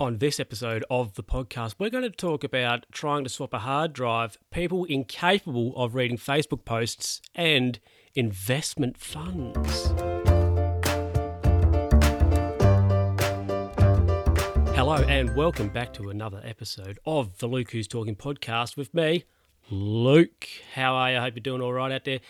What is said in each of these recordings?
On this episode of the podcast, we're going to talk about trying to swap a hard drive, people incapable of reading Facebook posts, and investment funds. Hello, and welcome back to another episode of the Luke Who's Talking podcast with me, Luke. How are you? I hope you're doing all right out there.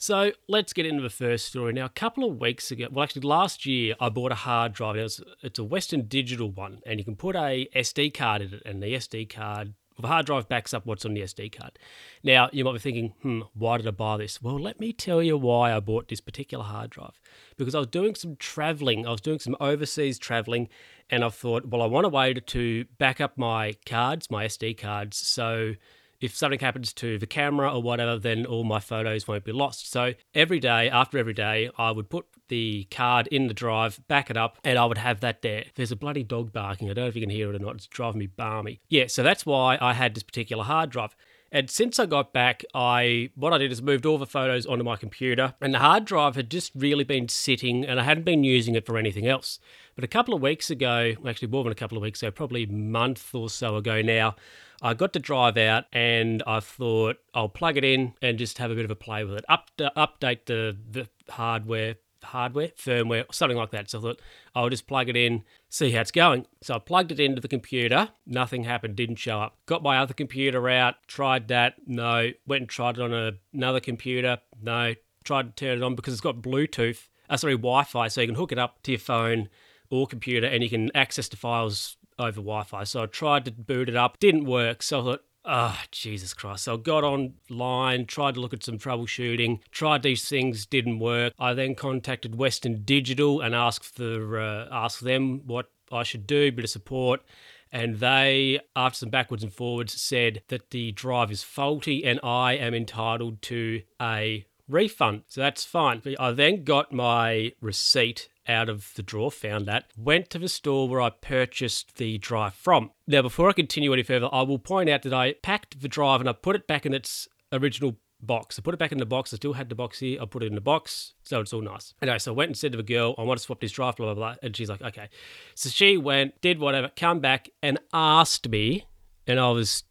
So let's get into the first story. Now, a couple of weeks ago, well, actually, last year, I bought a hard drive. It's, it's a Western Digital one, and you can put a SD card in it, and the SD card, well, the hard drive backs up what's on the SD card. Now, you might be thinking, hmm, why did I buy this? Well, let me tell you why I bought this particular hard drive. Because I was doing some traveling, I was doing some overseas traveling, and I thought, well, I want a way to back up my cards, my SD cards, so if something happens to the camera or whatever, then all my photos won't be lost. So every day, after every day, I would put the card in the drive, back it up, and I would have that there. There's a bloody dog barking. I don't know if you can hear it or not. It's driving me balmy. Yeah, so that's why I had this particular hard drive. And since I got back, I what I did is moved all the photos onto my computer, and the hard drive had just really been sitting, and I hadn't been using it for anything else. But a couple of weeks ago, actually more than a couple of weeks ago, probably a month or so ago now, I got to drive out and I thought I'll plug it in and just have a bit of a play with it. Up, update the, the hardware, hardware, firmware, something like that. So I thought I'll just plug it in, see how it's going. So I plugged it into the computer. Nothing happened, didn't show up. Got my other computer out, tried that. No. Went and tried it on a, another computer. No. Tried to turn it on because it's got Bluetooth, uh, sorry, Wi Fi. So you can hook it up to your phone or computer and you can access the files over Wi Fi. So I tried to boot it up, didn't work. So I thought, oh, Jesus Christ. So I got online, tried to look at some troubleshooting, tried these things, didn't work. I then contacted Western Digital and asked, for, uh, asked them what I should do, bit of support. And they, after some backwards and forwards, said that the drive is faulty and I am entitled to a refund. So that's fine. I then got my receipt out of the drawer, found that, went to the store where I purchased the drive from. Now, before I continue any further, I will point out that I packed the drive and I put it back in its original box. I put it back in the box. I still had the box here. I put it in the box, so it's all nice. Anyway, so I went and said to the girl, I want to swap this drive, blah, blah, blah. And she's like, okay. So she went, did whatever, come back and asked me, and I was,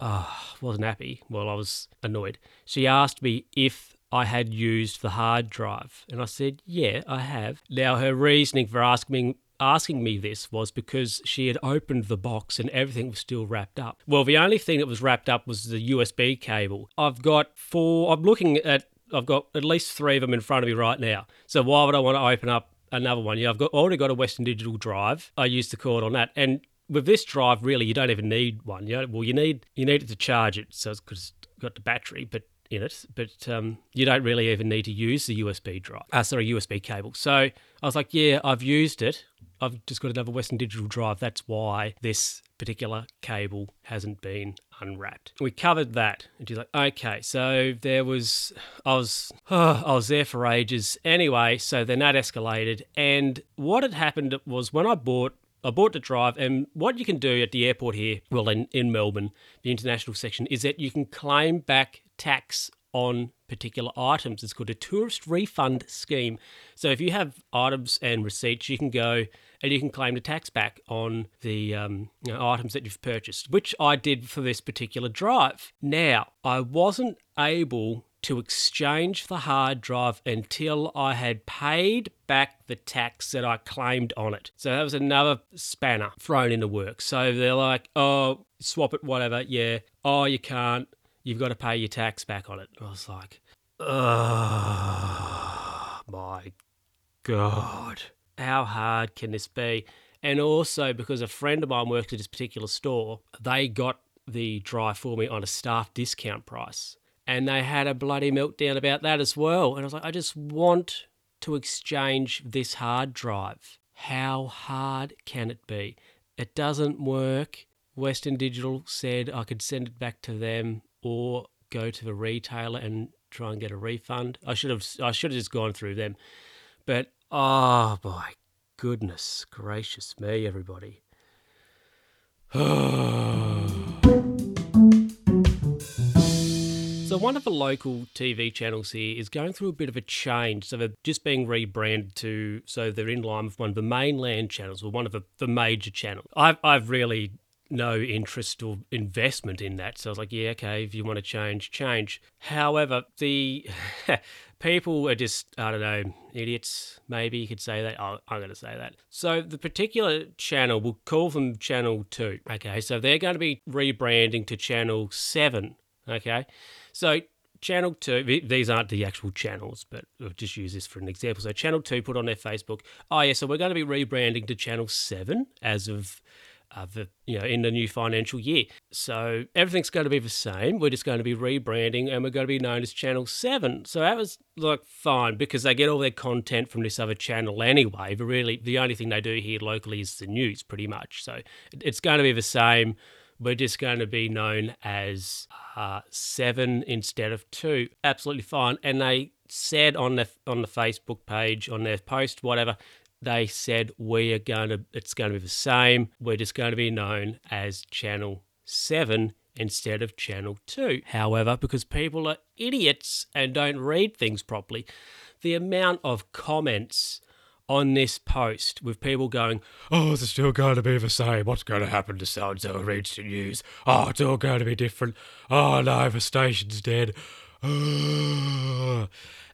oh, wasn't happy. Well, I was annoyed. She asked me if I had used the hard drive. And I said, Yeah, I have. Now, her reasoning for asking me, asking me this was because she had opened the box and everything was still wrapped up. Well, the only thing that was wrapped up was the USB cable. I've got four, I'm looking at, I've got at least three of them in front of me right now. So why would I want to open up another one? Yeah, I've got already got a Western Digital drive. I used the cord on that. And with this drive, really, you don't even need one. You know, well, you need you need it to charge it, so because it's got the battery. But in it, but um, you don't really even need to use the USB drive. Uh, sorry, USB cable. So I was like, yeah, I've used it. I've just got another Western Digital drive. That's why this particular cable hasn't been unwrapped. We covered that, and she's like, okay. So there was, I was, oh, I was there for ages. Anyway, so then that escalated, and what had happened was when I bought I bought the drive, and what you can do at the airport here, well, in, in Melbourne, the international section, is that you can claim back tax on particular items. It's called a tourist refund scheme. So if you have items and receipts, you can go and you can claim the tax back on the um, you know, items that you've purchased, which I did for this particular drive. Now, I wasn't able to exchange the hard drive until I had paid back the tax that I claimed on it. So that was another spanner thrown into work. So they're like, oh, swap it, whatever. Yeah. Oh, you can't you've got to pay your tax back on it. I was like, oh my God. How hard can this be? And also because a friend of mine works at this particular store, they got the drive for me on a staff discount price. And they had a bloody meltdown about that as well. And I was like, I just want to exchange this hard drive. How hard can it be? It doesn't work. Western Digital said I could send it back to them or go to the retailer and try and get a refund. I should have I should have just gone through them. But oh my goodness gracious me, everybody. so one of the local TV channels here is going through a bit of a change. So they're just being rebranded to, so they're in line with one of the mainland channels or one of the, the major channels. I've, I've really no interest or investment in that. So I was like, yeah, okay, if you want to change, change. However, the people are just, I don't know, idiots, maybe you could say that. Oh, I'm going to say that. So the particular channel, we'll call them Channel 2. Okay, so they're going to be rebranding to Channel 7. Okay, so Channel 2, these aren't the actual channels, but I'll just use this for an example. So, Channel 2 put on their Facebook, oh, yeah, so we're going to be rebranding to Channel 7 as of the you know in the new financial year. So everything's going to be the same. We're just going to be rebranding, and we're going to be known as Channel Seven. So that was like fine because they get all their content from this other channel anyway. But really, the only thing they do here locally is the news, pretty much. So it's going to be the same. We're just going to be known as uh, Seven instead of Two. Absolutely fine. And they said on the on the Facebook page on their post whatever they said we are going to it's going to be the same we're just going to be known as channel 7 instead of channel 2 however because people are idiots and don't read things properly the amount of comments on this post with people going, Oh, it's still going to be the same. What's going to happen to so and so reads the news? Oh, it's all going to be different. Oh, no, the station's dead. and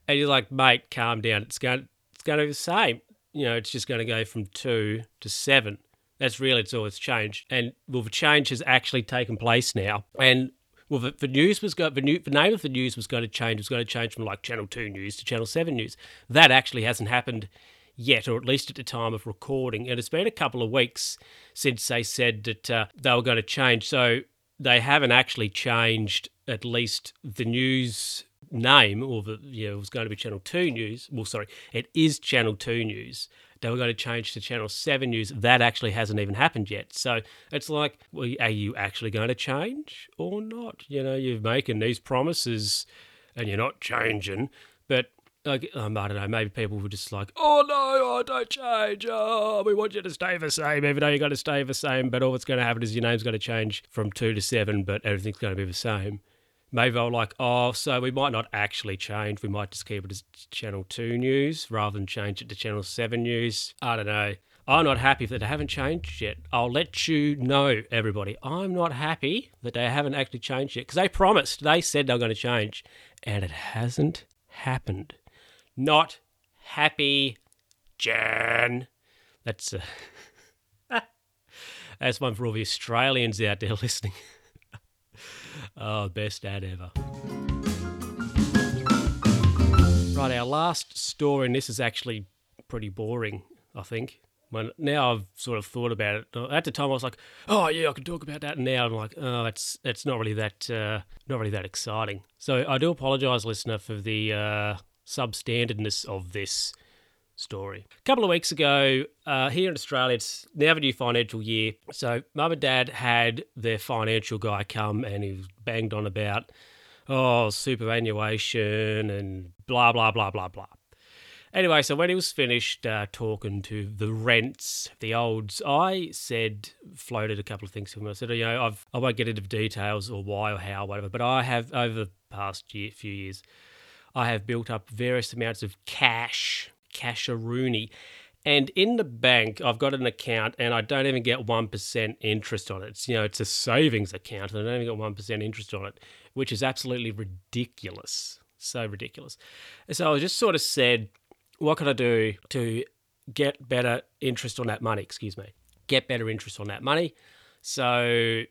you're like, Mate, calm down. It's going, it's going to be the same you know, it's just going to go from two to seven. That's really it's all changed. And well, the change has actually taken place now. And well, the, the news was going, the, new, the name of the news was going to change. It was going to change from like Channel Two News to Channel Seven News. That actually hasn't happened yet, or at least at the time of recording. And it's been a couple of weeks since they said that uh, they were going to change. So they haven't actually changed at least the news name, or the yeah, it was going to be Channel Two News. Well, sorry, it is Channel Two News. They were going to change to Channel Seven News. That actually hasn't even happened yet. So it's like, well, are you actually going to change or not? You know, you're making these promises, and you're not changing. But like, um, I don't know, maybe people were just like, oh no, oh, don't change. Oh, we want you to stay the same, even though you're going to stay the same. But all that's going to happen is your name's going to change from two to seven, but everything's going to be the same maybe they'll like, oh, so we might not actually change. We might just keep it as Channel 2 news rather than change it to Channel 7 news. I don't know. I'm not happy that they haven't changed yet. I'll let you know, everybody. I'm not happy that they haven't actually changed yet because they promised, they said they were going to change, and it hasn't happened. Not happy, Jan. That's uh, that's one for all the Australians out there listening. Oh, best ad ever. Right, our last story, and this is actually pretty boring, I think. When now I've sort of thought about it. At the time, I was like, "Oh yeah, I can talk about that." And now I'm like, "Oh, that's it's not really that uh, not really that exciting." So I do apologise, listener, for the uh, substandardness of this story. A couple of weeks ago, uh, here in Australia, it's now the new financial year. So, mum and dad had their financial guy come and he banged on about, oh, superannuation and blah, blah, blah, blah, blah. Anyway, so when he was finished uh, talking to the rents, the olds, I said, floated a couple of things to him. I said, you know, I've, I won't get into details or why or how, or whatever, but I have, over the past year, few years, I have built up various amounts of cash Casharoonie. And in the bank, I've got an account and I don't even get 1% interest on it. It's, you know, it's a savings account and I don't even get 1% interest on it, which is absolutely ridiculous. So ridiculous. So I just sort of said, what can I do to get better interest on that money? Excuse me. Get better interest on that money. So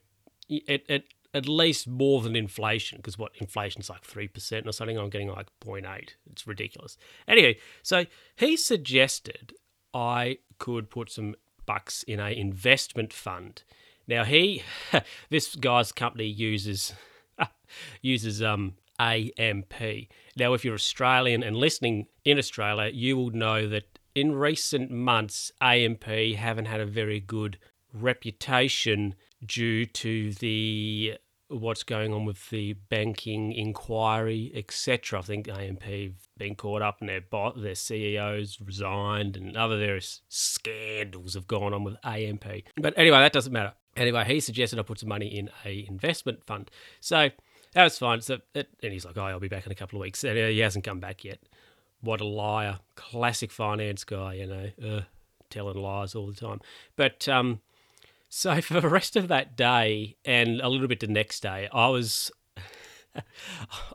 it, it at least more than inflation because what inflation's like 3% or something? I'm getting like 0.8 it's ridiculous. Anyway so he suggested i could put some bucks in a investment fund. Now he this guy's company uses uses um amp now if you're australian and listening in australia you will know that in recent months amp haven't had a very good reputation due to the what's going on with the banking inquiry, etc. I think AMP have been caught up and their bot, their CEOs resigned, and other various scandals have gone on with AMP. But anyway, that doesn't matter. Anyway, he suggested I put some money in a investment fund. So that was fine. So, it, and he's like, oh, I'll be back in a couple of weeks. And uh, he hasn't come back yet. What a liar. Classic finance guy, you know, telling lies all the time. But um, so for the rest of that day and a little bit the next day, I was.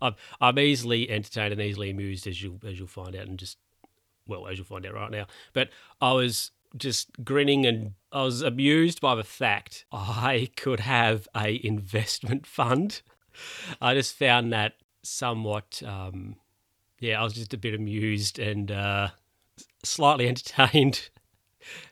I'm, I'm easily entertained and easily amused, as you'll as you'll find out, and just well, as you'll find out right now. But I was just grinning and I was amused by the fact I could have a investment fund. I just found that somewhat, um, yeah, I was just a bit amused and uh, slightly entertained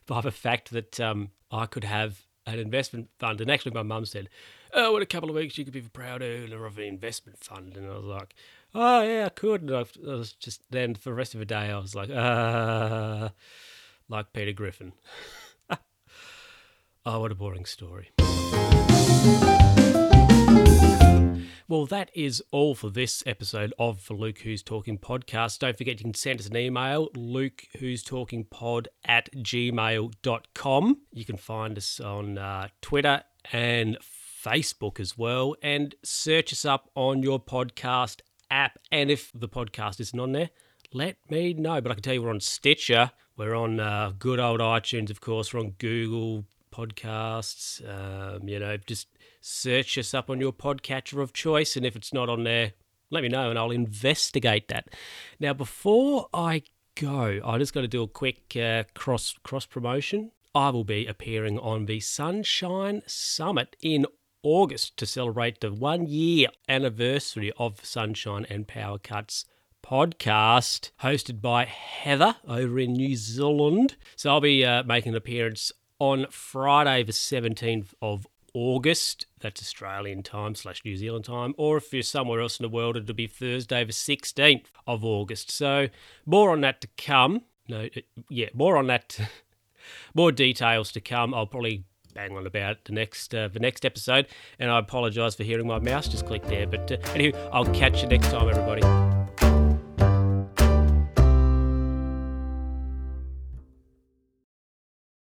by the fact that um, I could have an investment fund. And actually, my mum said, "Oh, in a couple of weeks, you could be the proud owner of an investment fund." And I was like, "Oh yeah, I could." And I was just then for the rest of the day, I was like, "Ah." Uh, like Peter Griffin. oh, what a boring story. Well, that is all for this episode of the Luke Who's Talking podcast. Don't forget you can send us an email, Luke Who's Talking Pod at gmail.com. You can find us on uh, Twitter and Facebook as well, and search us up on your podcast app. And if the podcast isn't on there, let me know. But I can tell you we're on Stitcher, we're on uh, good old iTunes, of course. We're on Google Podcasts. Um, you know, just search us up on your podcatcher of choice. And if it's not on there, let me know and I'll investigate that. Now, before I go, I just got to do a quick uh, cross cross promotion. I will be appearing on the Sunshine Summit in August to celebrate the one year anniversary of Sunshine and Power Cuts podcast hosted by Heather over in New Zealand. So I'll be uh, making an appearance on Friday, the 17th of August. That's Australian time slash New Zealand time. Or if you're somewhere else in the world, it'll be Thursday, the 16th of August. So more on that to come. No, yeah, more on that. more details to come. I'll probably bang on about the next uh, the next episode. And I apologise for hearing my mouse just click there. But uh, anyway, I'll catch you next time, everybody.